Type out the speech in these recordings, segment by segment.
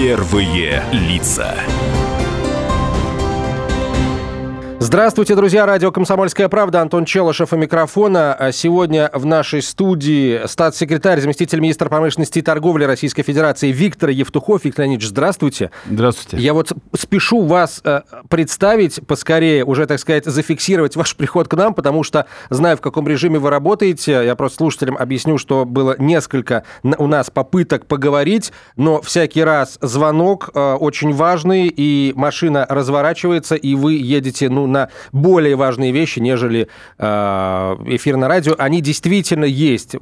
Первые лица. Здравствуйте, друзья. Радио «Комсомольская правда». Антон Челышев у микрофона. А Сегодня в нашей студии статс-секретарь, заместитель министра промышленности и торговли Российской Федерации Виктор Евтухов. Виктор Леонидович, здравствуйте. Здравствуйте. Я вот спешу вас э, представить поскорее, уже, так сказать, зафиксировать ваш приход к нам, потому что знаю, в каком режиме вы работаете. Я просто слушателям объясню, что было несколько у нас попыток поговорить, но всякий раз звонок э, очень важный, и машина разворачивается, и вы едете, ну, на более важные вещи, нежели э, эфир на радио. Они действительно есть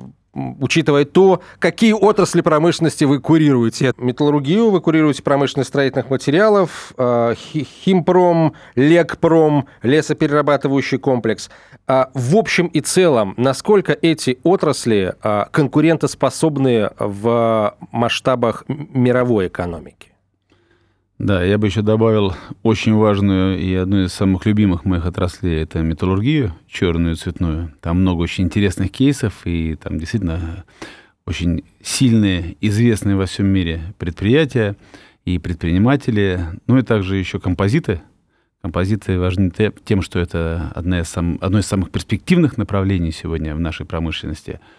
учитывая то, какие отрасли промышленности вы курируете. Металлургию вы курируете промышленность строительных материалов, э, химпром, лекпром, лесоперерабатывающий комплекс. А в общем и целом, насколько эти отрасли конкурентоспособны в масштабах мировой экономики? Да, я бы еще добавил очень важную и одну из самых любимых моих отраслей – это металлургию, черную и цветную. Там много очень интересных кейсов, и там действительно очень сильные, известные во всем мире предприятия и предприниматели, ну и также еще композиты. Композиты важны тем, что это одна из сам, одно из самых перспективных направлений сегодня в нашей промышленности –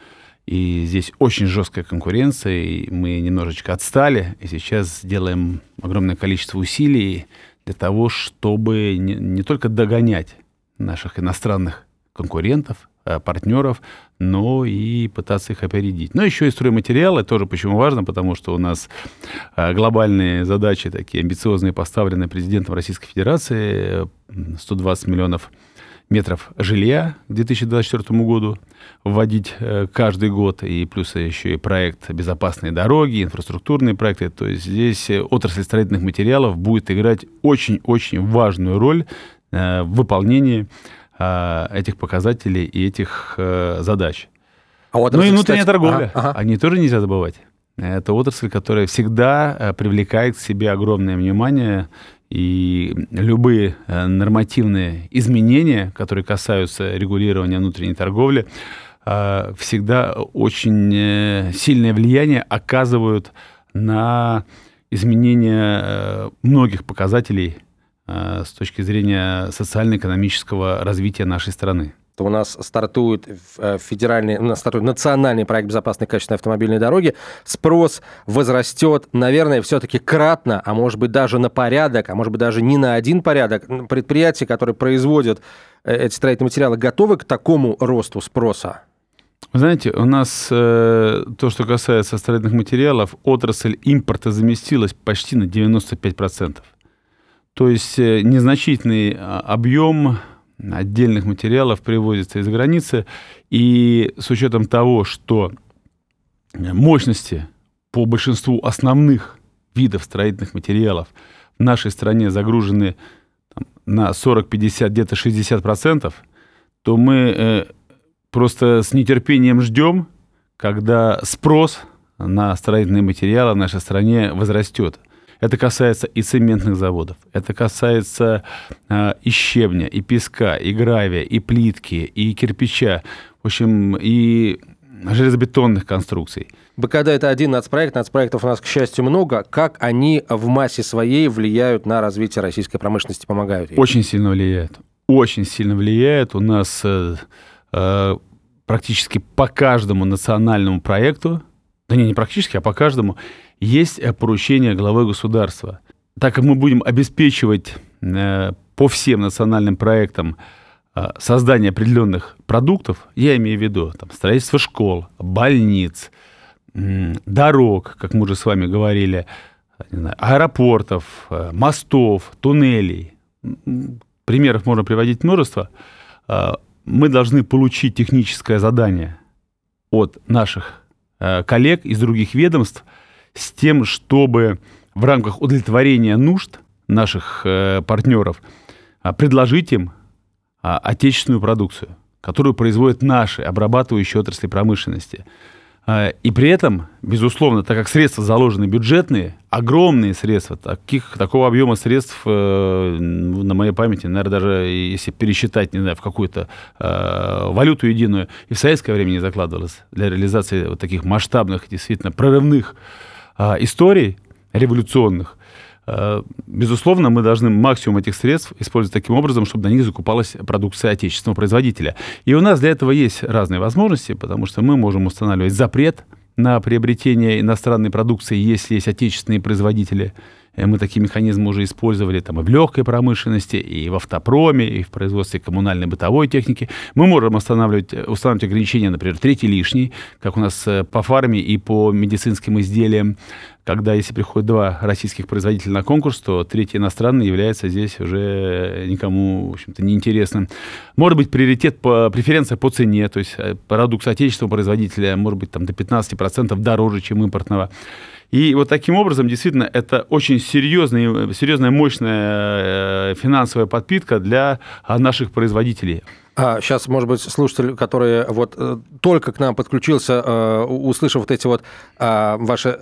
и здесь очень жесткая конкуренция, и мы немножечко отстали, и сейчас делаем огромное количество усилий для того, чтобы не, не только догонять наших иностранных конкурентов, э, партнеров, но и пытаться их опередить. Но еще и стройматериалы тоже почему важно, потому что у нас э, глобальные задачи такие амбициозные поставлены президентом Российской Федерации, 120 миллионов метров жилья к 2024 году вводить э, каждый год, и плюс еще и проект «Безопасные дороги», инфраструктурные проекты. То есть здесь отрасль строительных материалов будет играть очень-очень важную роль э, в выполнении э, этих показателей и этих задач. А отрасль, ну и внутренняя кстати... торговля. Ага, ага. Они тоже нельзя забывать. Это отрасль, которая всегда привлекает к себе огромное внимание и любые э, нормативные изменения, которые касаются регулирования внутренней торговли, э, всегда очень э, сильное влияние оказывают на изменение многих показателей с точки зрения социально-экономического развития нашей страны то у нас стартует э, федеральный, у нас стартует национальный проект безопасной качественной автомобильной дороги. Спрос возрастет, наверное, все-таки кратно, а может быть даже на порядок, а может быть даже не на один порядок. Предприятия, которые производят э, эти строительные материалы, готовы к такому росту спроса? Вы знаете, у нас э, то, что касается строительных материалов, отрасль импорта заместилась почти на 95%. То есть э, незначительный а, объем отдельных материалов привозится из-за границы. И с учетом того, что мощности по большинству основных видов строительных материалов в нашей стране загружены там, на 40-50, где-то 60%, то мы э, просто с нетерпением ждем, когда спрос на строительные материалы в нашей стране возрастет. Это касается и цементных заводов, это касается э, и щебня, и песка, и гравия, и плитки, и кирпича, в общем, и железобетонных конструкций. БКД – это один нацпроект, нацпроектов у нас, к счастью, много. Как они в массе своей влияют на развитие российской промышленности, помогают ей? Очень сильно влияют. Очень сильно влияет. У нас э, э, практически по каждому национальному проекту, да не, не практически, а по каждому, есть э, поручение главы государства. Так как мы будем обеспечивать э, по всем национальным проектам э, создание определенных продуктов, я имею в виду там, строительство школ, больниц, дорог, как мы уже с вами говорили, аэропортов, мостов, туннелей. Примеров можно приводить множество. Мы должны получить техническое задание от наших коллег из других ведомств – с тем, чтобы в рамках удовлетворения нужд наших э, партнеров э, предложить им э, отечественную продукцию, которую производят наши обрабатывающие отрасли промышленности. Э, и при этом, безусловно, так как средства заложены бюджетные, огромные средства, таких, такого объема средств, э, на моей памяти, наверное, даже если пересчитать, не знаю, в какую-то э, валюту единую, и в советское время не закладывалось для реализации вот таких масштабных, действительно прорывных а, историй, революционных, э, безусловно, мы должны максимум этих средств использовать таким образом, чтобы на них закупалась продукция отечественного производителя. И у нас для этого есть разные возможности, потому что мы можем устанавливать запрет на приобретение иностранной продукции, если есть отечественные производители – мы такие механизмы уже использовали там, и в легкой промышленности, и в автопроме, и в производстве коммунальной бытовой техники. Мы можем останавливать, э, устанавливать ограничения, например, третий лишний, как у нас э, по фарме и по медицинским изделиям, когда если приходят два российских производителя на конкурс, то третий иностранный является здесь уже никому, в общем-то, неинтересным. Может быть, приоритет по преференция по цене, то есть продукт отечественного производителя может быть там до 15% дороже, чем импортного. И вот таким образом, действительно, это очень серьезная, серьезная мощная э, финансовая подпитка для а, наших производителей. А сейчас, может быть, слушатель, который вот э, только к нам подключился, э, услышав вот эти вот а, ваши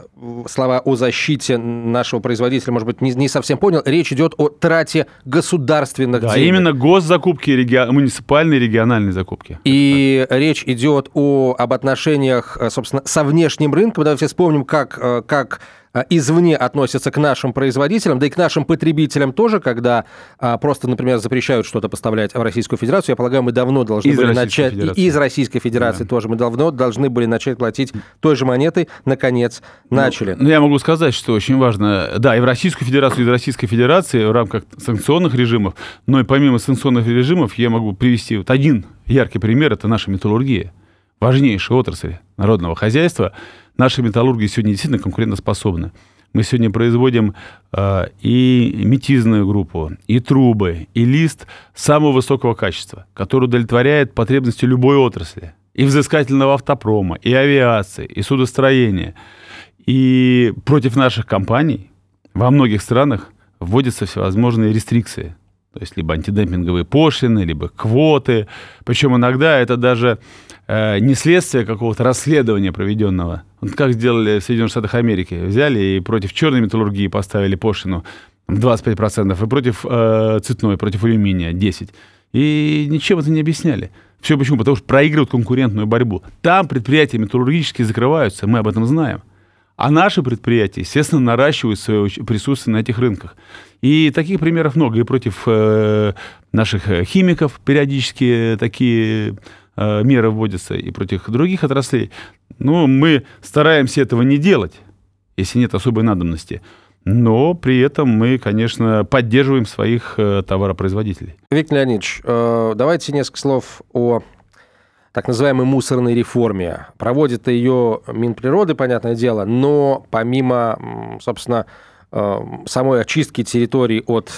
слова о защите нашего производителя, может быть, не, не совсем понял. Речь идет о трате государственных да, денег. именно госзакупки, реги... муниципальные региональные закупки. И речь идет о, об отношениях, э, собственно, со внешним рынком. Давайте вспомним, как, как а, извне относятся к нашим производителям, да и к нашим потребителям тоже, когда а, просто, например, запрещают что-то поставлять в Российскую Федерацию. Я полагаю, мы давно должны из были начать... Федерации. Из Российской Федерации да. тоже. Мы давно должны были начать платить той же монетой. Наконец, ну, начали. Ну, я могу сказать, что очень важно, да, и в Российскую Федерацию, и из Российской Федерации в рамках санкционных режимов, но и помимо санкционных режимов я могу привести вот один яркий пример, это наша металлургия важнейшая отрасль народного хозяйства, наши металлурги сегодня действительно конкурентоспособны. Мы сегодня производим э, и метизную группу, и трубы, и лист самого высокого качества, который удовлетворяет потребности любой отрасли. И взыскательного автопрома, и авиации, и судостроения. И против наших компаний во многих странах вводятся всевозможные рестрикции. То есть либо антидемпинговые пошлины, либо квоты. Причем иногда это даже не следствие какого-то расследования проведенного. Как сделали в Соединенных Штатах Америки. Взяли и против черной металлургии поставили пошлину 25%, и против э, цветной, против алюминия 10%. И ничем это не объясняли. Все почему? Потому что проигрывают конкурентную борьбу. Там предприятия металлургические закрываются, мы об этом знаем. А наши предприятия, естественно, наращивают свое присутствие на этих рынках. И таких примеров много. И против э, наших э, химиков периодически такие Э, меры вводятся и против других отраслей. Но мы стараемся этого не делать, если нет особой надобности. Но при этом мы, конечно, поддерживаем своих э, товаропроизводителей. Виктор Леонидович, э, давайте несколько слов о так называемой мусорной реформе. Проводит ее Минприроды, понятное дело, но помимо, собственно, самой очистки территорий от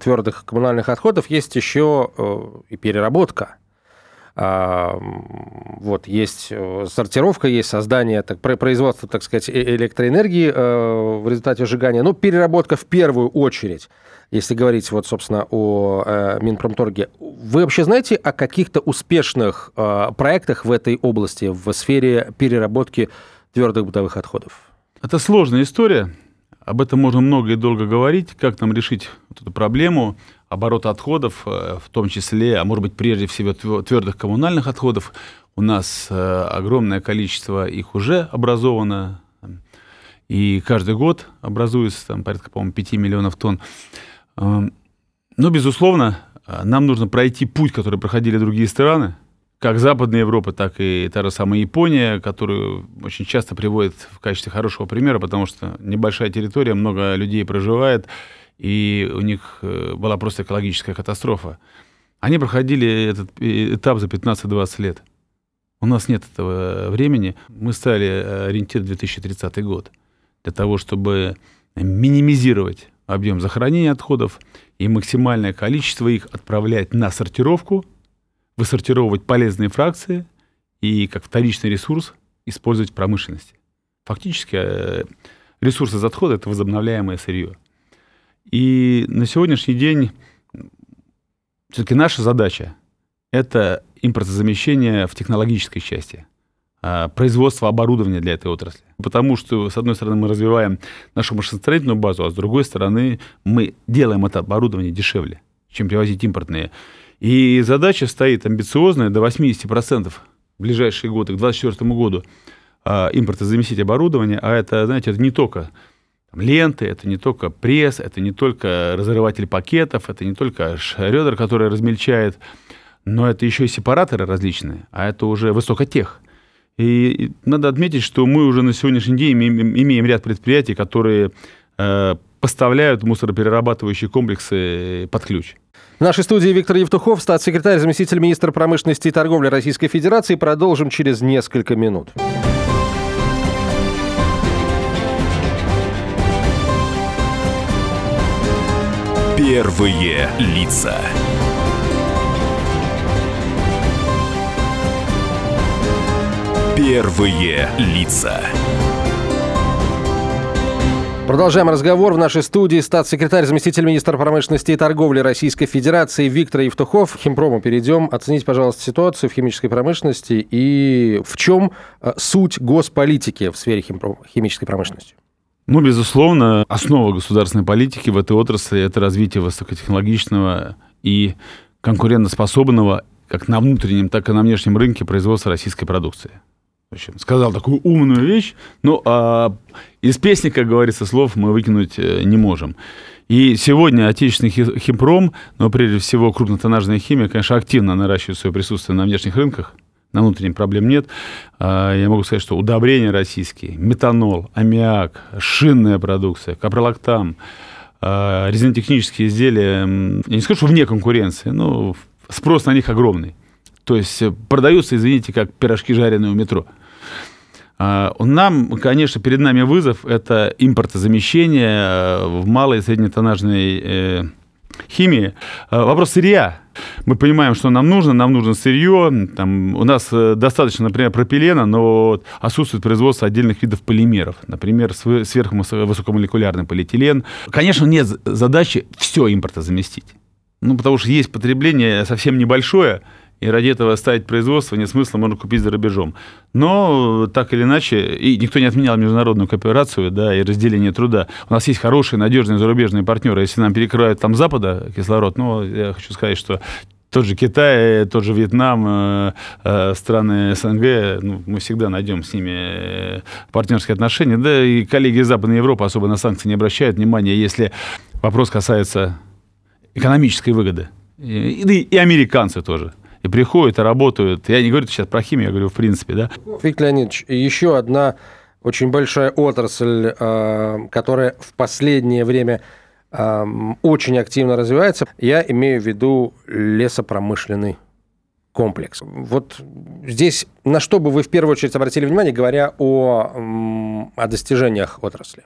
твердых коммунальных отходов есть еще и переработка вот, есть э, сортировка, есть создание, так, производство, так сказать, э, электроэнергии э, в результате сжигания, но переработка в первую очередь. Если говорить, вот, собственно, о Минпромторге, вы вообще знаете о каких-то успешных проектах в этой области, в сфере переработки твердых бытовых отходов? Это сложная история. Об этом можно много и долго говорить, как нам решить эту проблему оборота отходов, э, в том числе, а может быть прежде всего твердых коммунальных отходов. У нас э, огромное количество их уже образовано, и каждый год образуется там, порядка, по-моему, 5 миллионов тонн. Эм, но, безусловно, нам нужно пройти путь, который проходили другие страны, как Западная Европа, так и та же самая Япония, которую очень часто приводят в качестве хорошего примера, потому что небольшая территория, много людей проживает, и у них э, была просто экологическая катастрофа. Они проходили этот этап за 15-20 лет. У нас нет этого времени. Мы стали э, ориентир 2030 год для того, чтобы минимизировать объем захоронения отходов и максимальное количество их отправлять на сортировку – высортировывать полезные фракции и как вторичный ресурс использовать в промышленности. Фактически э, ресурс из отхода – это возобновляемое сырье. И на сегодняшний день все-таки наша задача – это импортозамещение в технологической части, а, производство оборудования для этой отрасли. Потому что, с одной стороны, мы развиваем нашу машиностроительную базу, а с другой стороны, мы делаем это оборудование дешевле, чем привозить импортные. И задача стоит амбициозная, до 80% в ближайшие годы, к 2024 году, а, импортозаместить оборудование, а это, знаете, это не только ленты, это не только пресс, это не только разрыватель пакетов, это не только шредер, который размельчает, но это еще и сепараторы различные, а это уже высокотех. И надо отметить, что мы уже на сегодняшний день имеем, ряд предприятий, которые э, поставляют мусороперерабатывающие комплексы под ключ. В нашей студии Виктор Евтухов, статс-секретарь, заместитель министра промышленности и торговли Российской Федерации. Продолжим через несколько минут. Первые лица. Первые лица. Продолжаем разговор. В нашей студии статс-секретарь, заместитель министра промышленности и торговли Российской Федерации Виктор Евтухов. К химпрому перейдем. Оцените, пожалуйста, ситуацию в химической промышленности и в чем э, суть госполитики в сфере химической промышленности. Ну, безусловно, основа государственной политики в этой отрасли – это развитие высокотехнологичного и конкурентоспособного как на внутреннем, так и на внешнем рынке производства российской продукции. В общем, сказал такую умную вещь, но а, из песни, как говорится, слов мы выкинуть э, не можем. И сегодня отечественный химпром, но прежде всего крупнотоннажная химия, конечно, активно наращивает свое присутствие на внешних рынках – на внутреннем проблем нет. А, я могу сказать, что удобрения российские, метанол, аммиак, шинная продукция, капролактам, а, резинотехнические изделия, я не скажу, что вне конкуренции, но спрос на них огромный. То есть э, продаются, извините, как пирожки жареные у метро. А, нам, конечно, перед нами вызов – это импортозамещение э, в малой и среднетоннажной э, химии. Вопрос сырья мы понимаем, что нам нужно, нам нужно сырье, там, у нас э, достаточно, например, пропилена, но отсутствует производство отдельных видов полимеров, например, сверхвысокомолекулярный полиэтилен. Конечно, нет задачи все импорта заместить. Ну, потому что есть потребление совсем небольшое, и ради этого ставить производство нет смысла, можно купить за рубежом. Но так или иначе, и никто не отменял международную кооперацию да, и разделение труда. У нас есть хорошие, надежные зарубежные партнеры. Если нам перекрывают там Запада кислород, ну, я хочу сказать, что тот же Китай, тот же Вьетнам, э, э, страны СНГ, ну, мы всегда найдем с ними э, партнерские отношения. Да и коллеги из Западной Европы особо на санкции не обращают внимания, если вопрос касается экономической выгоды. И, и, и американцы тоже и приходят, и работают. Я не говорю сейчас про химию, я говорю в принципе, да. Виктор Леонидович, еще одна очень большая отрасль, а, которая в последнее время а, очень активно развивается. Я имею в виду лесопромышленный комплекс. Вот здесь на что бы вы в первую очередь обратили внимание, говоря о, о достижениях отрасли?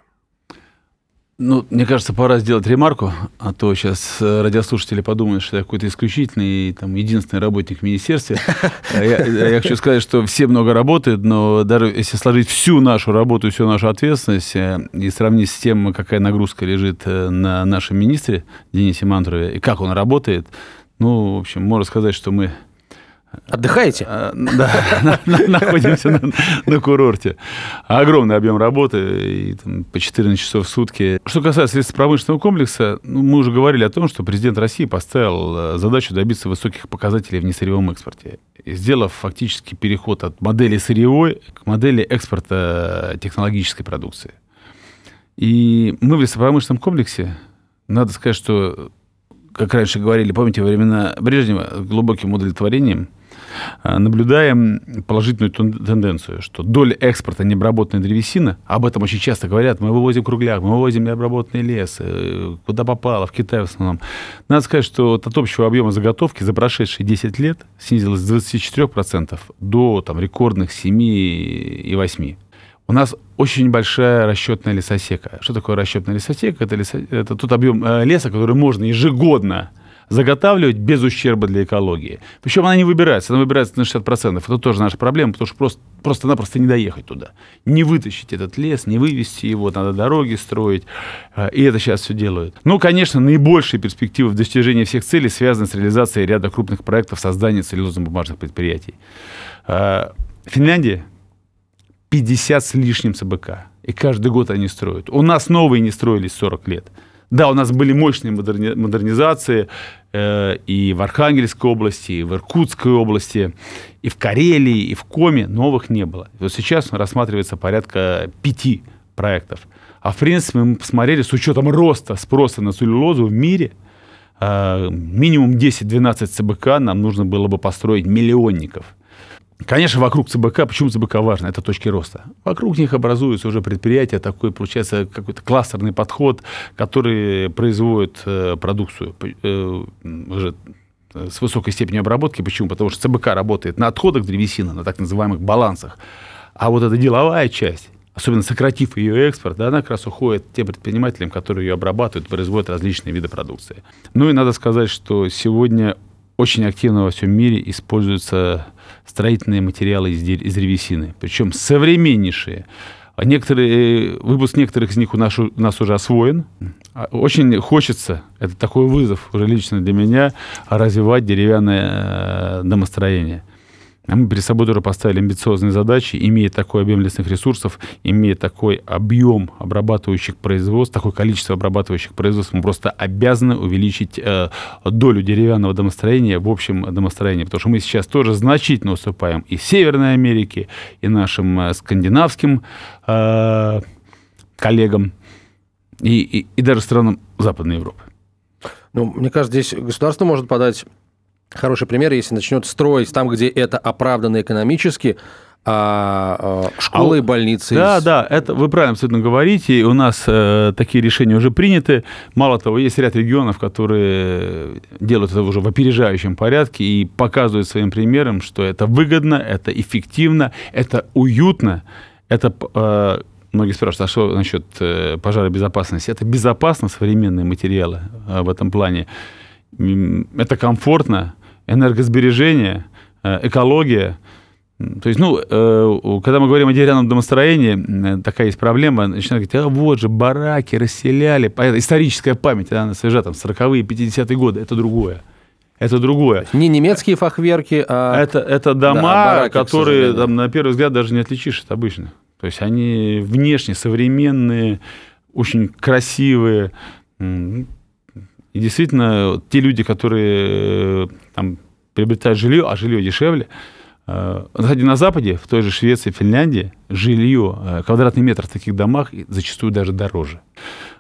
Ну, мне кажется, пора сделать ремарку, а то сейчас э, радиослушатели подумают, что я какой-то исключительный, там, единственный работник в министерстве. А я, я хочу сказать, что все много работают, но даже если сложить всю нашу работу, всю нашу ответственность э, и сравнить с тем, какая нагрузка лежит э, на нашем министре Денисе Мантурове и как он работает, ну, в общем, можно сказать, что мы Отдыхаете? А, да, находимся на, курорте. Огромный объем работы, и, по 14 часов в сутки. Что касается средств промышленного комплекса, ну, мы уже говорили о том, что президент России поставил э, задачу добиться высоких показателей в несырьевом экспорте, сделав фактически переход от модели сырьевой к модели экспорта технологической продукции. И мы в лесопромышленном комплексе, надо сказать, что как раньше говорили, помните, времена Брежнева, глубоким удовлетворением – Э, наблюдаем положительную тенденцию, что доля экспорта необработанной древесины, об этом очень часто говорят, мы вывозим кругляк, мы вывозим необработанный лес, э, куда попало, в Китай в основном. Надо сказать, что от общего объема заготовки за прошедшие 10 лет снизилось с 24% до там, рекордных 7 и 8%. У нас очень большая расчетная лесосека. Что такое расчетная лесосека? Это, лесо... это тот объем э, леса, который можно ежегодно заготавливать без ущерба для экологии. Причем она не выбирается, она выбирается на 60%. Это тоже наша проблема, потому что просто, просто-напросто не доехать туда. Не вытащить этот лес, не вывести его, надо дороги строить. А, и это сейчас все делают. Ну, конечно, наибольшие перспективы в достижении всех целей связаны с реализацией ряда крупных проектов создания целлюлозно-бумажных предприятий. А, Финляндия 50 с лишним ЦБК. И каждый год они строят. У нас новые не строились 40 лет. Да, у нас были мощные модерни- модернизации э, и в Архангельской области, и в Иркутской области, и в Карелии, и в Коме. Новых не было. Вот сейчас рассматривается порядка пяти проектов. А в принципе мы посмотрели, с учетом роста спроса на целлюлозу в мире, э, минимум 10-12 ЦБК нам нужно было бы построить миллионников. Конечно, вокруг ЦБК, почему ЦБК важно? Это точки роста. Вокруг них образуются уже предприятия, такой получается какой-то кластерный подход, который производит э, продукцию э, уже с высокой степенью обработки. Почему? Потому что ЦБК работает на отходах древесины, на так называемых балансах. А вот эта деловая часть, особенно сократив ее экспорт, да, она как раз уходит тем предпринимателям, которые ее обрабатывают, производят различные виды продукции. Ну и надо сказать, что сегодня очень активно во всем мире используются строительные материалы из, из древесины, причем современнейшие. А некоторые, выпуск некоторых из них у нас, у нас уже освоен. А очень хочется, это такой вызов уже лично для меня, развивать деревянное э, домостроение. А мы перед собой тоже поставили амбициозные задачи, имея такой объем лесных ресурсов, имея такой объем обрабатывающих производств, такое количество обрабатывающих производств, мы просто обязаны увеличить э, долю деревянного домостроения в общем домостроении, потому что мы сейчас тоже значительно уступаем и Северной Америке, и нашим э, скандинавским э, коллегам, и, и, и даже странам Западной Европы. Ну, мне кажется, здесь государство может подать хороший пример, если начнет строить там, где это оправдано экономически, а, а школы а, и больницы. Да, из... да, это вы правильно абсолютно говорите. У нас э, такие решения уже приняты. Мало того, есть ряд регионов, которые делают это уже в опережающем порядке и показывают своим примером, что это выгодно, это эффективно, это уютно, это э, Многие спрашивают, а что насчет э, пожаробезопасности? Это безопасно современные материалы э, в этом плане. Это комфортно, энергосбережение, э, экология. То есть, ну, э, когда мы говорим о деревянном домостроении, э, такая есть проблема. Начинают говорить, а вот же бараки расселяли. Историческая память, она свежа, там, 40-е, 50-е годы. Это другое. Это другое. Не немецкие фахверки, а... Это, это дома, да, бараки, которые, там, на первый взгляд, даже не отличишь от обычных. То есть они внешне современные, очень красивые. И действительно, те люди, которые там, приобретают жилье, а жилье дешевле, э, кстати, на Западе, в той же Швеции, Финляндии, жилье, э, квадратный метр в таких домах зачастую даже дороже.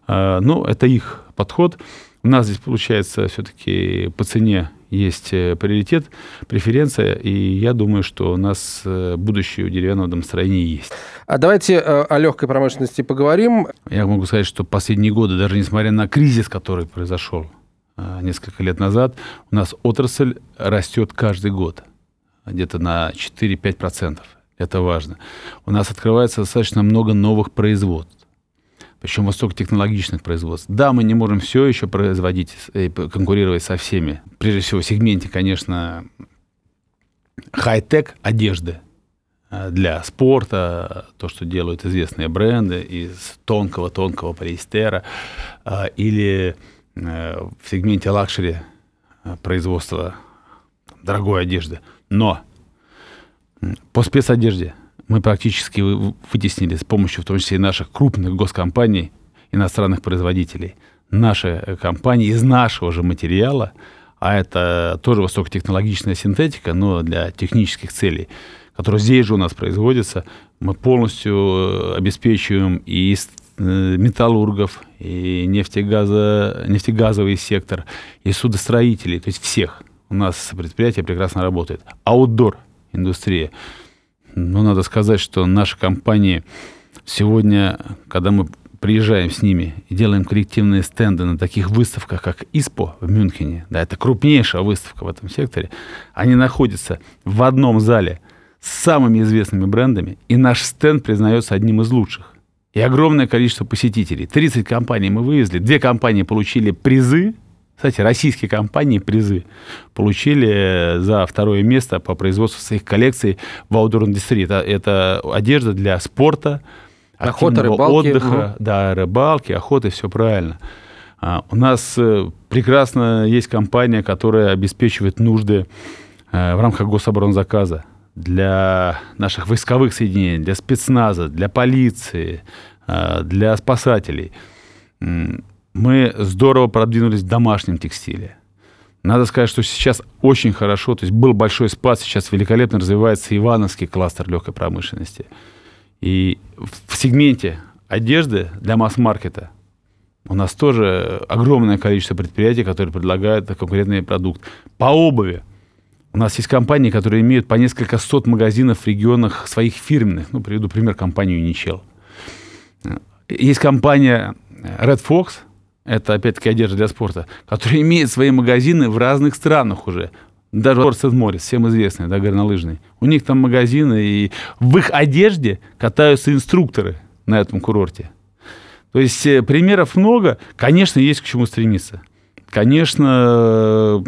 Ну, это их подход. У нас здесь, получается, все-таки по цене есть приоритет, преференция, и я думаю, что у нас будущее у деревянного домостроения есть. А давайте о легкой промышленности поговорим. Я могу сказать, что последние годы, даже несмотря на кризис, который произошел несколько лет назад, у нас отрасль растет каждый год, где-то на 4-5%. Это важно. У нас открывается достаточно много новых производств причем высокотехнологичных производств. Да, мы не можем все еще производить, и конкурировать со всеми. Прежде всего, в сегменте, конечно, хай-тек одежды для спорта, то, что делают известные бренды из тонкого-тонкого полиэстера, или Э, в сегменте luxury э, производства дорогой одежды. Но по спецодежде мы практически вытеснили с помощью, в том числе и наших крупных госкомпаний, иностранных производителей, наши э, компании из нашего же материала, а это тоже высокотехнологичная синтетика, но для технических целей, которая здесь же у нас производится, мы полностью обеспечиваем и Э, металлургов, и нефтегаза, нефтегазовый сектор, и судостроителей, то есть всех. У нас предприятие прекрасно работает. Аутдор индустрия. Ну, надо сказать, что наши компании сегодня, когда мы приезжаем с ними и делаем коллективные стенды на таких выставках, как ИСПО в Мюнхене, да, это крупнейшая выставка в этом секторе, они находятся в одном зале с самыми известными брендами, и наш стенд признается одним из лучших и огромное количество посетителей. 30 компаний мы вывезли, две компании получили призы, кстати, российские компании призы получили за второе место по производству своих коллекций в аутдор-индустрии. Это, это одежда для спорта, охота, рыбалки. отдыха, угу. да, рыбалки, охоты, все правильно. А, у нас э, прекрасно есть компания, которая обеспечивает нужды э, в рамках гособоронзаказа для наших войсковых соединений, для спецназа, для полиции, э, для спасателей. Мы здорово продвинулись в домашнем текстиле. Надо сказать, что сейчас очень хорошо, то есть был большой спад, сейчас великолепно развивается Ивановский кластер легкой промышленности. И в сегменте одежды для масс-маркета у нас тоже огромное количество предприятий, которые предлагают конкурентный продукт. По обуви у нас есть компании, которые имеют по несколько сот магазинов в регионах своих фирменных. Ну, приведу пример компанию Ничел. Есть компания Red Fox, это опять-таки одежда для спорта, которая имеет свои магазины в разных странах уже. Даже Орсет Моррис, всем известный, да, горнолыжный. У них там магазины, и в их одежде катаются инструкторы на этом курорте. То есть э, примеров много. Конечно, есть к чему стремиться. Конечно,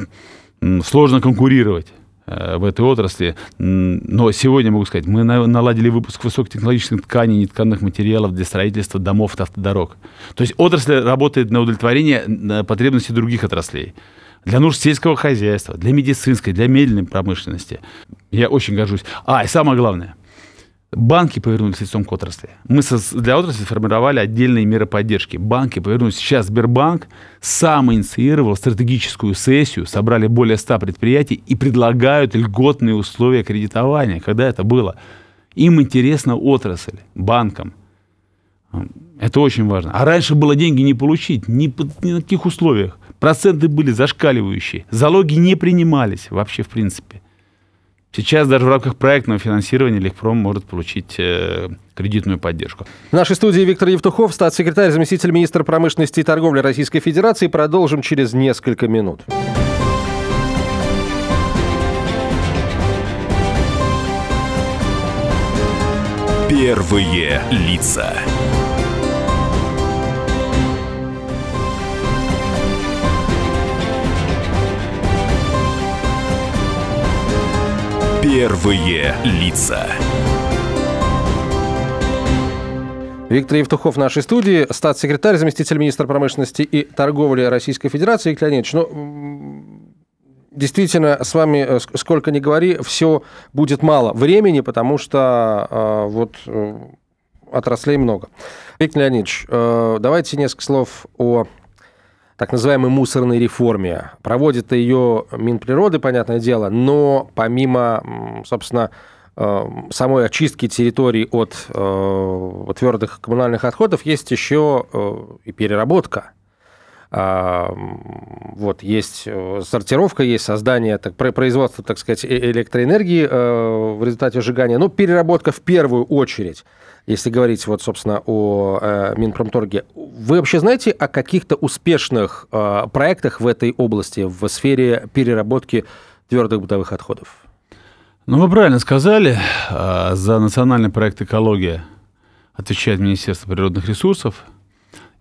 сложно конкурировать э, в этой отрасли. Но сегодня могу сказать, мы наладили выпуск высокотехнологичных тканей, нетканных материалов для строительства домов и автодорог. То есть отрасль работает на удовлетворение потребностей других отраслей для нужд сельского хозяйства, для медицинской, для медленной промышленности. Я очень горжусь. А, и самое главное, банки повернулись лицом к отрасли. Мы для отрасли сформировали отдельные меры поддержки. Банки повернулись. Сейчас Сбербанк сам инициировал стратегическую сессию, собрали более 100 предприятий и предлагают льготные условия кредитования. Когда это было? Им интересна отрасль, банкам. Это очень важно. А раньше было деньги не получить ни, под, ни на каких условиях. Проценты были зашкаливающие. Залоги не принимались вообще в принципе. Сейчас даже в рамках проектного финансирования Легпром может получить э, кредитную поддержку. В нашей студии Виктор Евтухов, статс-секретарь, заместитель министра промышленности и торговли Российской Федерации. Продолжим через несколько минут. Первые лица. Первые лица. Виктор Евтухов в нашей студии, статс-секретарь, заместитель министра промышленности и торговли Российской Федерации. Виктор Леонидович, ну, действительно, с вами э, сколько ни говори, все будет мало времени, потому что э, вот э, отраслей много. Виктор Леонидович, э, давайте несколько слов о так называемой мусорной реформе. Проводит ее Минприроды, понятное дело, но помимо, собственно, э, самой очистки территорий от э, твердых коммунальных отходов есть еще э, и переработка. А, вот, есть сортировка, есть создание, так, производство, так сказать, электроэнергии в результате сжигания, но переработка в первую очередь если говорить вот, собственно, о э, Минпромторге, вы вообще знаете о каких-то успешных э, проектах в этой области, в сфере переработки твердых бытовых отходов? Ну, вы правильно сказали. А, за национальный проект «Экология» отвечает Министерство природных ресурсов.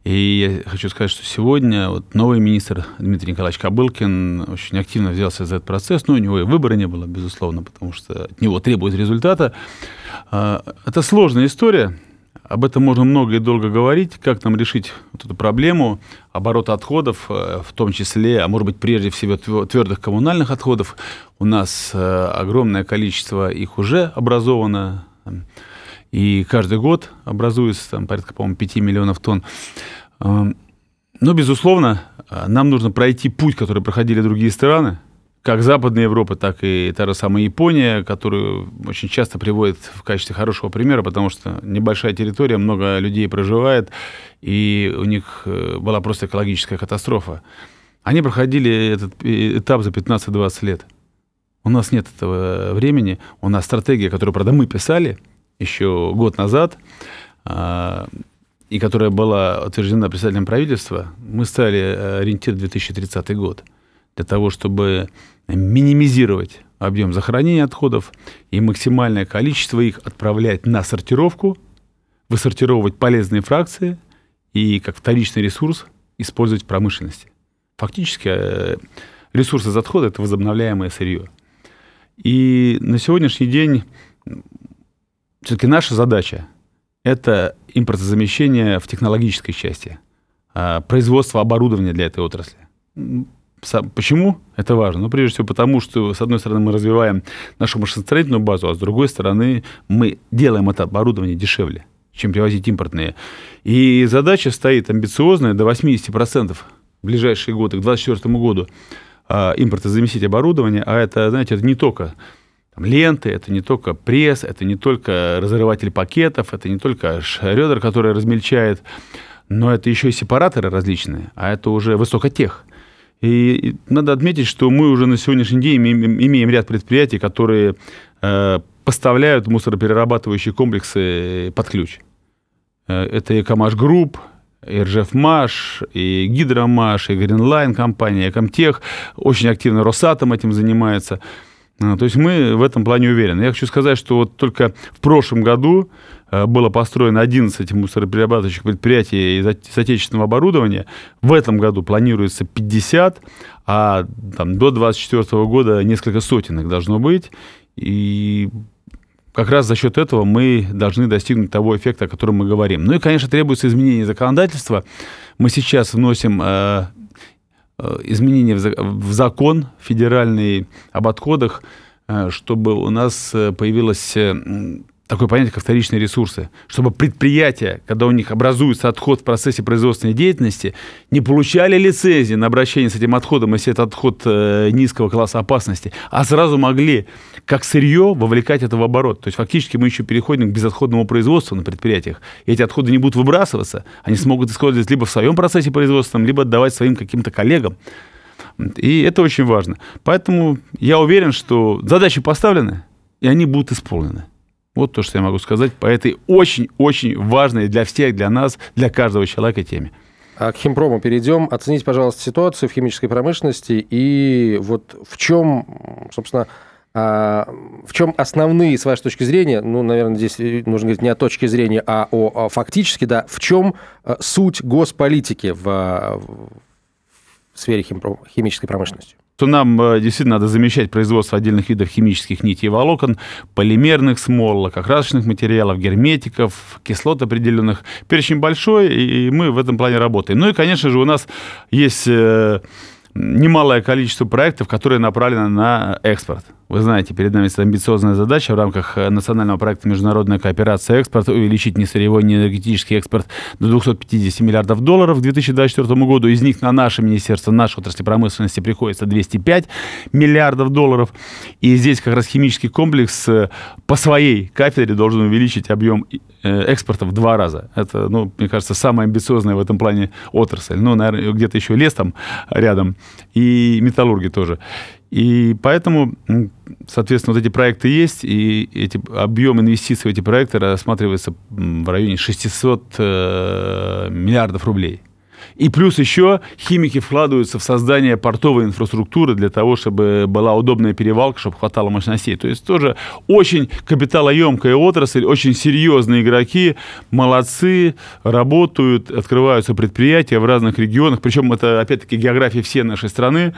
И я хочу сказать, что сегодня вот новый министр Дмитрий Николаевич Кобылкин очень активно взялся за этот процесс. Ну, у него и выбора не было, безусловно, потому что от него требует результата. А, это сложная история. Об этом можно много и долго говорить, как нам решить вот эту проблему оборота отходов, э, в том числе, а может быть, прежде всего, твердых коммунальных отходов. У нас э, огромное количество их уже образовано, и каждый год образуется там, порядка, по-моему, 5 миллионов тонн. Но, безусловно, нам нужно пройти путь, который проходили другие страны, как Западная Европа, так и та же самая Япония, которую очень часто приводят в качестве хорошего примера, потому что небольшая территория, много людей проживает, и у них э, была просто экологическая катастрофа. Они проходили этот этап за 15-20 лет. У нас нет этого времени. У нас стратегия, которую, правда, мы писали – еще год назад, а, и которая была утверждена председателем правительства, мы ставили э, ориентир 2030 год для того, чтобы минимизировать объем захоронения отходов и максимальное количество их отправлять на сортировку, высортировывать полезные фракции и как вторичный ресурс использовать в промышленности. Фактически э, ресурс из отхода – это возобновляемое сырье. И на сегодняшний день все-таки наша задача – это импортозамещение в технологической части, а, производство оборудования для этой отрасли. Почему это важно? Ну, прежде всего потому, что, с одной стороны, мы развиваем нашу машиностроительную базу, а с другой стороны, мы делаем это оборудование дешевле, чем привозить импортные. И задача стоит амбициозная, до 80% в ближайшие годы, к 2024 году, а, импортозаместить оборудование, а это, знаете, это не только там, ленты, это не только пресс, это не только разрыватель пакетов, это не только шредер, который размельчает, но это еще и сепараторы различные, а это уже высокотех. И надо отметить, что мы уже на сегодняшний день имеем, имеем ряд предприятий, которые э, поставляют мусороперерабатывающие комплексы под ключ. Э, это и Камаш Групп, и Ржевмаш, и Гидромаш, и Гринлайн компания, и Комтех. Очень активно Росатом этим занимается. А, то есть мы в этом плане уверены. Я хочу сказать, что вот только в прошлом году э, было построено 11 мусороперерабатывающих предприятий из отечественного оборудования. В этом году планируется 50, а там, до 2024 года несколько сотен их должно быть. И как раз за счет этого мы должны достигнуть того эффекта, о котором мы говорим. Ну и, конечно, требуется изменение законодательства. Мы сейчас вносим э, изменения в закон федеральный об отходах, э, чтобы у нас э, появилось такое понятие, как вторичные ресурсы, чтобы предприятия, когда у них образуется отход в процессе производственной деятельности, не получали лицензии на обращение с этим отходом, если это отход низкого класса опасности, а сразу могли как сырье вовлекать это в оборот. То есть фактически мы еще переходим к безотходному производству на предприятиях. И эти отходы не будут выбрасываться, они смогут использовать либо в своем процессе производственном, либо отдавать своим каким-то коллегам. И это очень важно. Поэтому я уверен, что задачи поставлены, и они будут исполнены. Вот то, что я могу сказать по этой очень-очень важной для всех, для нас, для каждого человека теме. А к химпрому перейдем. Оцените, пожалуйста, ситуацию в химической промышленности и вот в чем, собственно, а, в чем основные, с вашей точки зрения, ну, наверное, здесь нужно говорить не о точке зрения, а о, о фактически, да, в чем э, суть госполитики в, в сфере химической промышленности? То нам э, действительно надо замещать производство отдельных видов химических нитей и волокон, полимерных смол, лакокрасочных материалов, герметиков, кислот определенных. Перечень большой, и мы в этом плане работаем. Ну и, конечно же, у нас есть э, немалое количество проектов, которые направлены на экспорт. Вы знаете, перед нами амбициозная задача в рамках э, национального проекта «Международная кооперация экспорт» увеличить не сырьевой, не энергетический экспорт до 250 миллиардов долларов к 2024 году. Из них на наше министерство, нашей отрасли промышленности приходится 205 миллиардов долларов. И здесь как раз химический комплекс э, по своей кафедре должен увеличить объем э, экспорта в два раза. Это, ну, мне кажется, самая амбициозная в этом плане отрасль. Ну, наверное, где-то еще лес там рядом и металлурги тоже. И поэтому, соответственно, вот эти проекты есть, и эти, объем инвестиций в эти проекты рассматривается в районе 600 э, миллиардов рублей. И плюс еще химики вкладываются в создание портовой инфраструктуры для того, чтобы была удобная перевалка, чтобы хватало мощностей. То есть тоже очень капиталоемкая отрасль, очень серьезные игроки, молодцы, работают, открываются предприятия в разных регионах. Причем это, опять-таки, география всей нашей страны.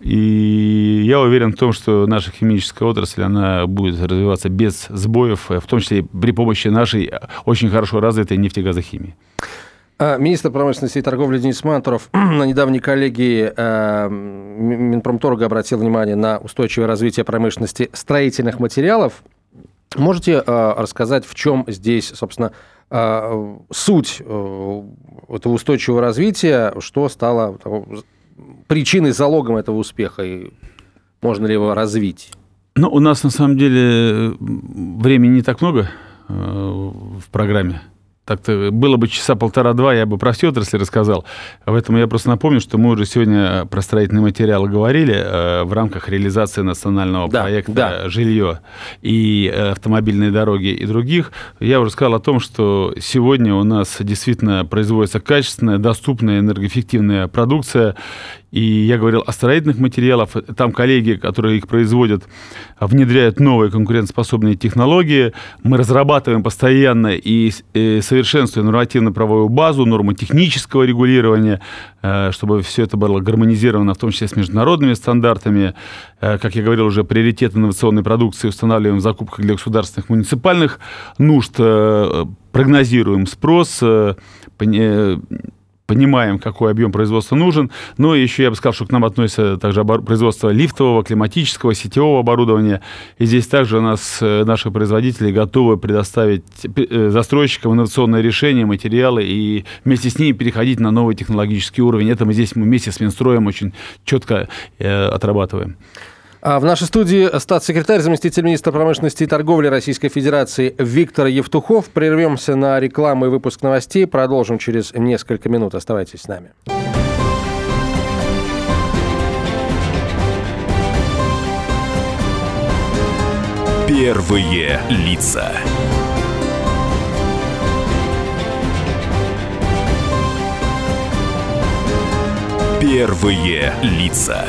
И я уверен в том, что наша химическая отрасль, она будет развиваться без сбоев, в том числе при помощи нашей очень хорошо развитой нефтегазохимии. А, министр промышленности и торговли Денис Мантуров на недавней коллегии э, Минпромторга обратил внимание на устойчивое развитие промышленности строительных материалов. Можете э, рассказать, в чем здесь, собственно, э, суть этого устойчивого развития, что стало причиной, залогом этого успеха, и можно ли его развить? Ну, у нас на самом деле времени не так много э, в программе. Так-то было бы часа полтора-два, я бы про все отрасли рассказал. Поэтому я просто напомню, что мы уже сегодня про строительные материалы говорили э, в рамках реализации национального да, проекта да. «Жилье» и э, автомобильные дороги и других. Я уже сказал о том, что сегодня у нас действительно производится качественная, доступная, энергоэффективная продукция. И я говорил о строительных материалах. Там коллеги, которые их производят, внедряют новые конкурентоспособные технологии. Мы разрабатываем постоянно и совершенствуем нормативно-правовую базу, нормы технического регулирования, э, чтобы все это было гармонизировано, в том числе с международными стандартами. Э, как я говорил, уже приоритет инновационной продукции устанавливаем в закупках для государственных муниципальных нужд, э, прогнозируем спрос, понимаем, какой объем производства нужен. Но еще я бы сказал, что к нам относится также производство лифтового, климатического, сетевого оборудования. И здесь также у нас э, наши производители готовы предоставить э, застройщикам инновационные решения, материалы и вместе с ними переходить на новый технологический уровень. Это мы здесь мы вместе с Минстроем очень четко э, отрабатываем. А в нашей студии статс-секретарь, заместитель министра промышленности и торговли Российской Федерации Виктор Евтухов. Прервемся на рекламу и выпуск новостей. Продолжим через несколько минут. Оставайтесь с нами. Первые лица. Первые лица.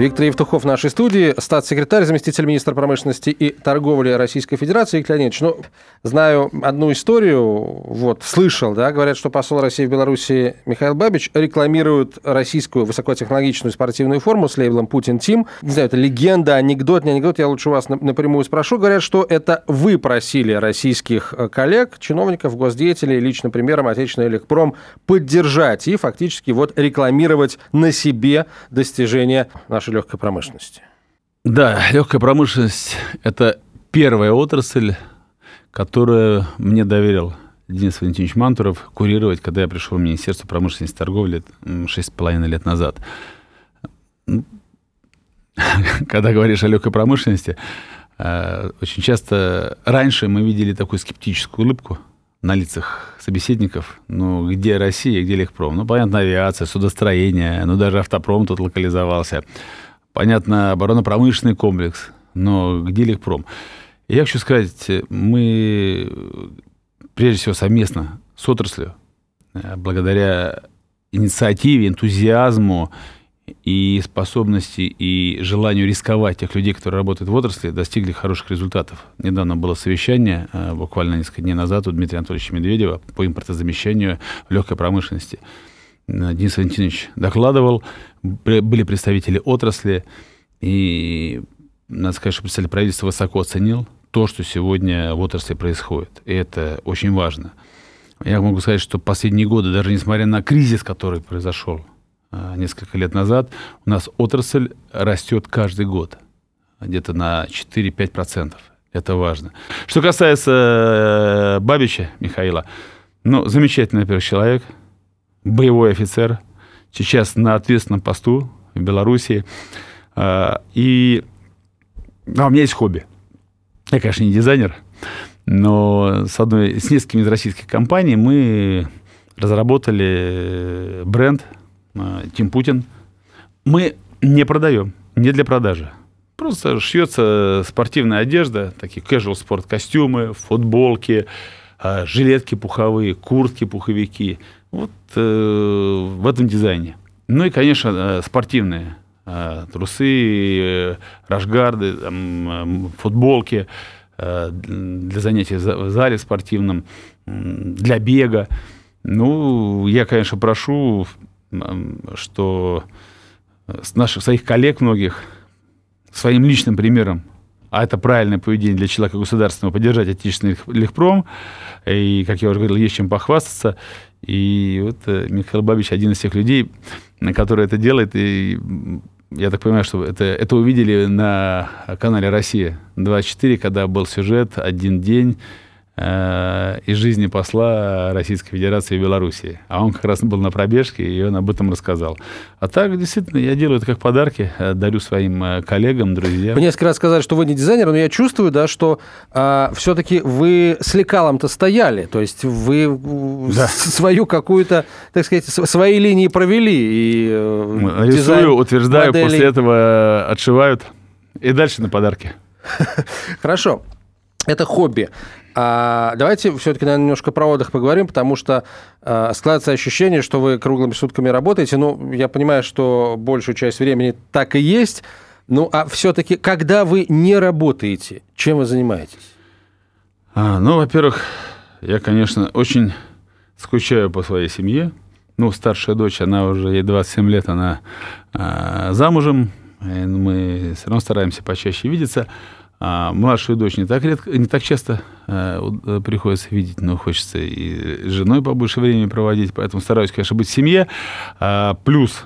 Виктор Евтухов в нашей студии, статс-секретарь, заместитель министра промышленности и торговли Российской Федерации. Виктор Леонидович, ну, знаю одну историю, вот, слышал, да, говорят, что посол России в Беларуси Михаил Бабич рекламирует российскую высокотехнологичную спортивную форму с лейблом «Путин Тим». Не знаю, это легенда, анекдот, не анекдот, я лучше вас напрямую спрошу. Говорят, что это вы просили российских э, коллег, чиновников, госдеятелей, лично примером отечественный Электром поддержать и фактически вот рекламировать на себе достижения нашей нашей легкой промышленности? Да, легкая промышленность – это первая отрасль, которую мне доверил Денис Валентинович Мантуров курировать, когда я пришел в Министерство промышленности и торговли 6,5 лет назад. Ну, когда говоришь о легкой промышленности, э, очень часто раньше мы видели такую скептическую улыбку на лицах собеседников. Ну, где Россия, где Легпром? Ну, понятно, авиация, судостроение, ну, даже автопром тут локализовался. Понятно, оборонно-промышленный комплекс, но где Легпром? Я хочу сказать, мы прежде всего совместно с отраслью, э, благодаря инициативе, энтузиазму и способности и желанию рисковать тех людей, которые работают в отрасли, достигли хороших результатов. Недавно было совещание, э, буквально несколько дней назад, у Дмитрия Анатольевича Медведева по импортозамещению легкой промышленности. Э, Денис Валентинович докладывал, были представители отрасли, и, надо сказать, что представитель правительства высоко оценил то, что сегодня в отрасли происходит. И это очень важно. Я могу сказать, что последние годы, даже несмотря на кризис, который произошел несколько лет назад, у нас отрасль растет каждый год. Где-то на 4-5%. Это важно. Что касается э, Бабича Михаила, ну, замечательный, во-первых, человек – боевой офицер, сейчас на ответственном посту в Белоруссии. А, и а у меня есть хобби. Я, конечно, не дизайнер, но с одной, с несколькими из российских компаний мы разработали бренд Тим Путин. Мы не продаем, не для продажи. Просто шьется спортивная одежда, такие casual спорт костюмы, футболки, а, жилетки пуховые, куртки, пуховики – вот э, в этом дизайне. Ну и, конечно, э, спортивные э, трусы, э, рашгарды, э, футболки э, для занятий в зале спортивном, для бега. Ну, я, конечно, прошу, что с наших своих коллег многих своим личным примером а это правильное поведение для человека государственного, поддержать отечественный легпром, и, как я уже говорил, есть чем похвастаться. И вот э, Михаил Бабич один из тех людей, который это делает, и я так понимаю, что это, это увидели на канале «Россия-24», когда был сюжет «Один день», из жизни посла Российской Федерации в Белоруссии. А он как раз был на пробежке, и он об этом рассказал. А так, действительно, я делаю это как подарки, э, дарю своим э, коллегам, друзьям. Вы несколько раз сказали, что вы не дизайнер, но я чувствую, да, что а, все-таки вы с лекалом-то стояли, то есть вы да. свою какую-то, так сказать, свои линии провели. И, Рисую, утверждаю, моделей... после этого отшивают, и дальше на подарки. Хорошо. Это хобби. А давайте все-таки, наверное, немножко про отдых поговорим, потому что э, складывается ощущение, что вы круглыми сутками работаете. Ну, я понимаю, что большую часть времени так и есть. Ну, а все-таки, когда вы не работаете, чем вы занимаетесь? А, ну, во-первых, я, конечно, очень скучаю по своей семье. Ну, старшая дочь, она уже, ей 27 лет, она э, замужем. Мы все равно стараемся почаще видеться. А младшую дочь не так, редко, не так часто э, э, приходится видеть, но хочется и с женой побольше времени проводить, поэтому стараюсь, конечно, быть в семье. А, плюс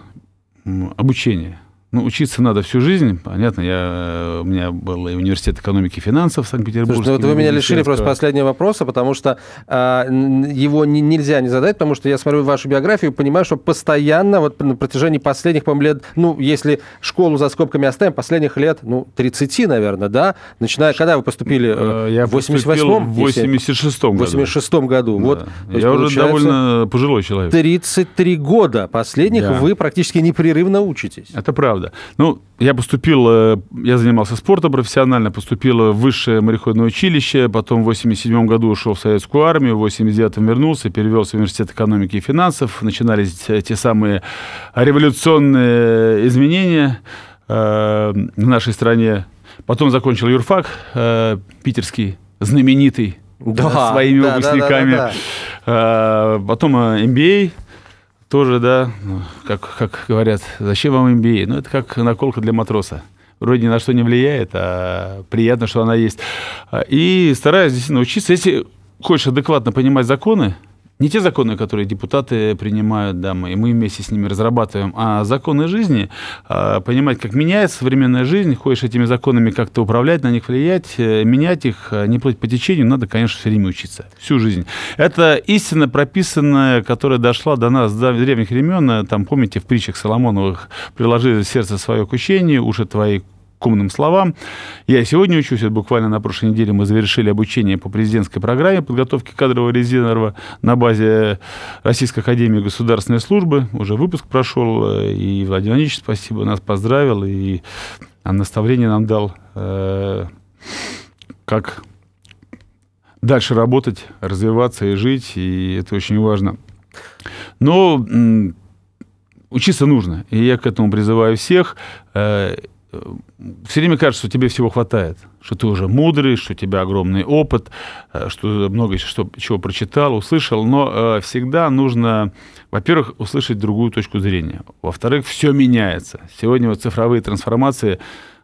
обучение. Ну, учиться надо всю жизнь, понятно. Я, у меня был и университет экономики и финансов в Санкт-Петербурге. Слушай, ну вот вы меня лишили просто последнего вопроса, потому что а, его не, нельзя не задать, потому что я смотрю вашу биографию и понимаю, что постоянно, вот на протяжении последних, по лет, ну, если школу за скобками оставим, последних лет, ну, 30, наверное, да? Начиная, когда вы поступили? Э, я в 88-м? В 86-м году. В 86-м году. Да. Вот, я уже довольно пожилой человек. 33 года последних да. вы практически непрерывно учитесь. Это правда. Ну, я поступил, э, я занимался спортом профессионально, поступил в высшее мореходное училище, потом в 87 году ушел в советскую армию, в 89 вернулся, перевелся в университет экономики и финансов, начинались те самые революционные изменения э, в нашей стране. Потом закончил юрфак э, питерский, знаменитый, да, своими да, выпускниками. Да, да, да, да. Потом MBA, тоже, да, ну, как, как говорят, зачем вам MBA? Ну, это как наколка для матроса. Вроде ни на что не влияет, а приятно, что она есть. И стараюсь действительно учиться. Если хочешь адекватно понимать законы, не те законы, которые депутаты принимают, да, мы, и мы вместе с ними разрабатываем, а законы жизни, а, понимать, как меняется современная жизнь, хочешь этими законами как-то управлять, на них влиять, э, менять их, а, не плыть по течению, надо, конечно, все время учиться, всю жизнь. Это истина прописанная, которая дошла до нас с древних времен, там, помните, в притчах Соломоновых, приложили сердце свое к учению, уши твои к умным словам. Я сегодня учусь, вот буквально на прошлой неделе мы завершили обучение по президентской программе подготовки кадрового резерва на базе Российской Академии Государственной Службы. Уже выпуск прошел, и Владимир Владимирович, спасибо, нас поздравил, и наставление нам дал, э, как дальше работать, развиваться и жить, и это очень важно. Но учиться нужно, и я к этому призываю всех. Э, все время кажется, что тебе всего хватает, что ты уже мудрый, что у тебя огромный опыт, э, что много что, чего прочитал, услышал, но э, всегда нужно, во-первых, услышать другую точку зрения, во-вторых, все меняется. Сегодня вот цифровые трансформации,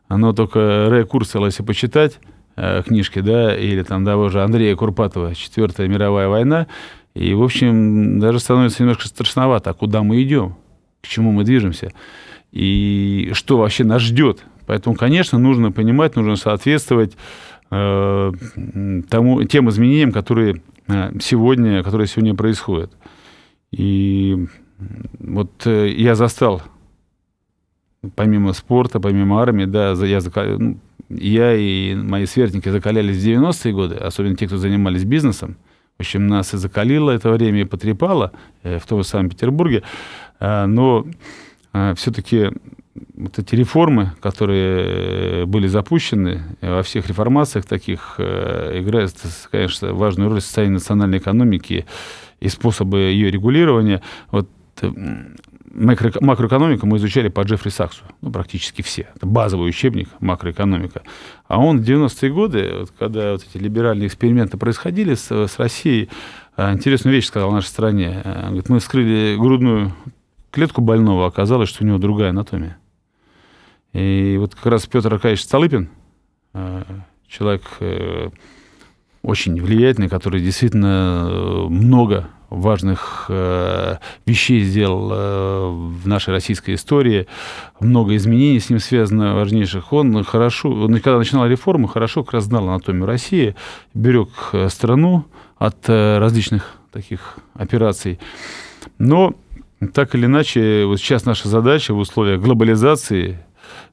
оно только Ре Курсела, если почитать э, книжки, да, или там того же Андрея Курпатова «Четвертая мировая война», и, в общем, даже становится немножко страшновато, а куда мы идем, к чему мы движемся и что вообще нас ждет. Поэтому, конечно, нужно понимать, нужно соответствовать э, тому, тем изменениям, которые э, сегодня, которые сегодня происходят. И вот э, я застал, помимо спорта, помимо армии, да, я, ну, я и мои сверстники закалялись в 90-е годы, особенно те, кто занимались бизнесом. В общем, нас и закалило это время, и потрепало э, в том же самом Петербурге. Э, но а, все-таки вот эти реформы, которые были запущены во всех реформациях таких, э, играют, конечно, важную роль в состоянии национальной экономики и способы ее регулирования. Вот э, макро, макроэкономику мы изучали по Джеффри Саксу, ну, практически все. Это базовый учебник макроэкономика. А он в 90-е годы, вот, когда вот эти либеральные эксперименты происходили с, с Россией, э, интересную вещь сказал в нашей стране. Говорит, мы вскрыли грудную клетку больного, оказалось, что у него другая анатомия. И вот как раз Петр Аркадьевич Столыпин, э, человек э, очень влиятельный, который действительно э, много важных вещей сделал в нашей российской истории, много изменений с ним связано, важнейших. Он хорошо, он, когда начинал реформы, хорошо как раз знал анатомию России, берег страну от различных таких операций. Но так или иначе, вот сейчас наша задача в условиях глобализации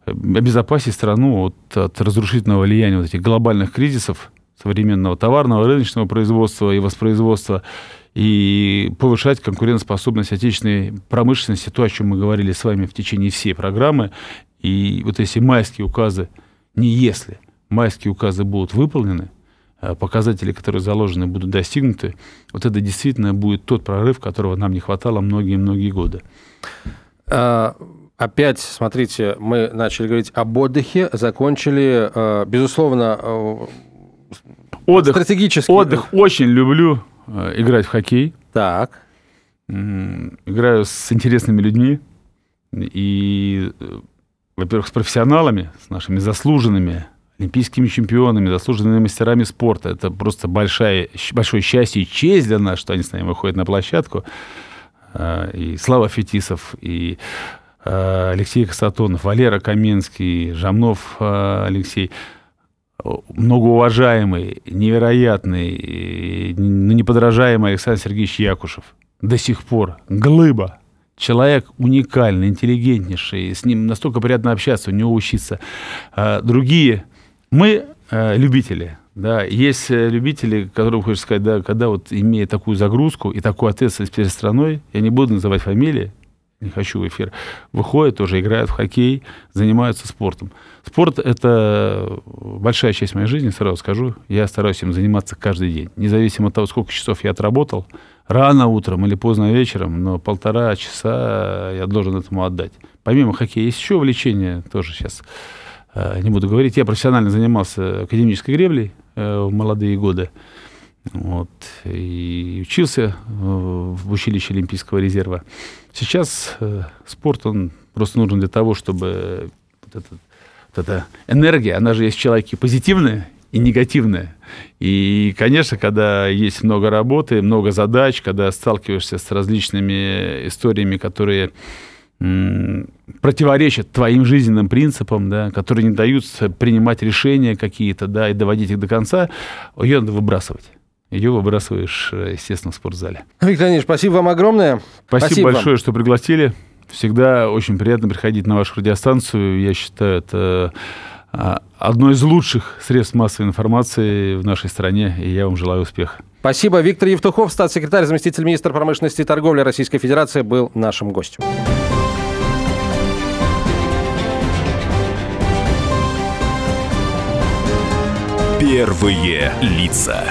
э, обезопасить страну от, от разрушительного влияния вот этих глобальных кризисов современного товарного, рыночного производства и воспроизводства и повышать конкурентоспособность отечественной промышленности, то, о чем мы говорили с вами в течение всей программы. И вот если майские указы, не если, майские указы будут выполнены, показатели, которые заложены, будут достигнуты, вот это действительно будет тот прорыв, которого нам не хватало многие-многие годы. А, опять, смотрите, мы начали говорить об отдыхе, закончили, э, безусловно, э, отдых, стратегический. Отдых очень люблю играть в хоккей. Так. Играю с интересными людьми и, во-первых, с профессионалами, с нашими заслуженными олимпийскими чемпионами, заслуженными мастерами спорта. Это просто большая, большое счастье и честь для нас, что они с нами выходят на площадку. А, и Слава Фетисов, и э, Алексей Касатонов, Валера Каменский, Жамнов э, Алексей, многоуважаемый, невероятный, ну, неподражаемый Александр Сергеевич Якушев. До сих пор глыба. Человек уникальный, интеллигентнейший, с ним настолько приятно общаться, у него учиться. Другие, мы любители, да, есть э, любители, которым хочется сказать, да, когда вот имея такую загрузку и такую ответственность перед страной, я не буду называть фамилии, не хочу в эфир, выходят тоже, играют в хоккей, занимаются спортом. Спорт – это большая часть моей жизни, сразу скажу. Я стараюсь им заниматься каждый день. Независимо от того, сколько часов я отработал, рано утром или поздно вечером, но полтора часа я должен этому отдать. Помимо хоккея есть еще увлечение, тоже сейчас э, не буду говорить. Я профессионально занимался академической греблей, Э, в молодые годы. Вот, и учился э, в училище Олимпийского резерва. Сейчас э, спорт, он просто нужен для того, чтобы вот, этот, вот эта энергия, она же есть в человеке позитивная и негативная. И, конечно, когда есть много работы, много задач, когда сталкиваешься с различными историями, которые противоречат твоим жизненным принципам, да, которые не дают принимать решения какие-то, да, и доводить их до конца, ее надо выбрасывать. Ее выбрасываешь, естественно, в спортзале. Виктор Ильич, спасибо вам огромное. Спасибо, спасибо большое, вам. что пригласили. Всегда очень приятно приходить на вашу радиостанцию. Я считаю, это а, одно из лучших средств массовой информации в нашей стране, и я вам желаю успеха. Спасибо. Виктор Евтухов, статс-секретарь, заместитель министра промышленности и торговли Российской Федерации, был нашим гостем. Первые лица.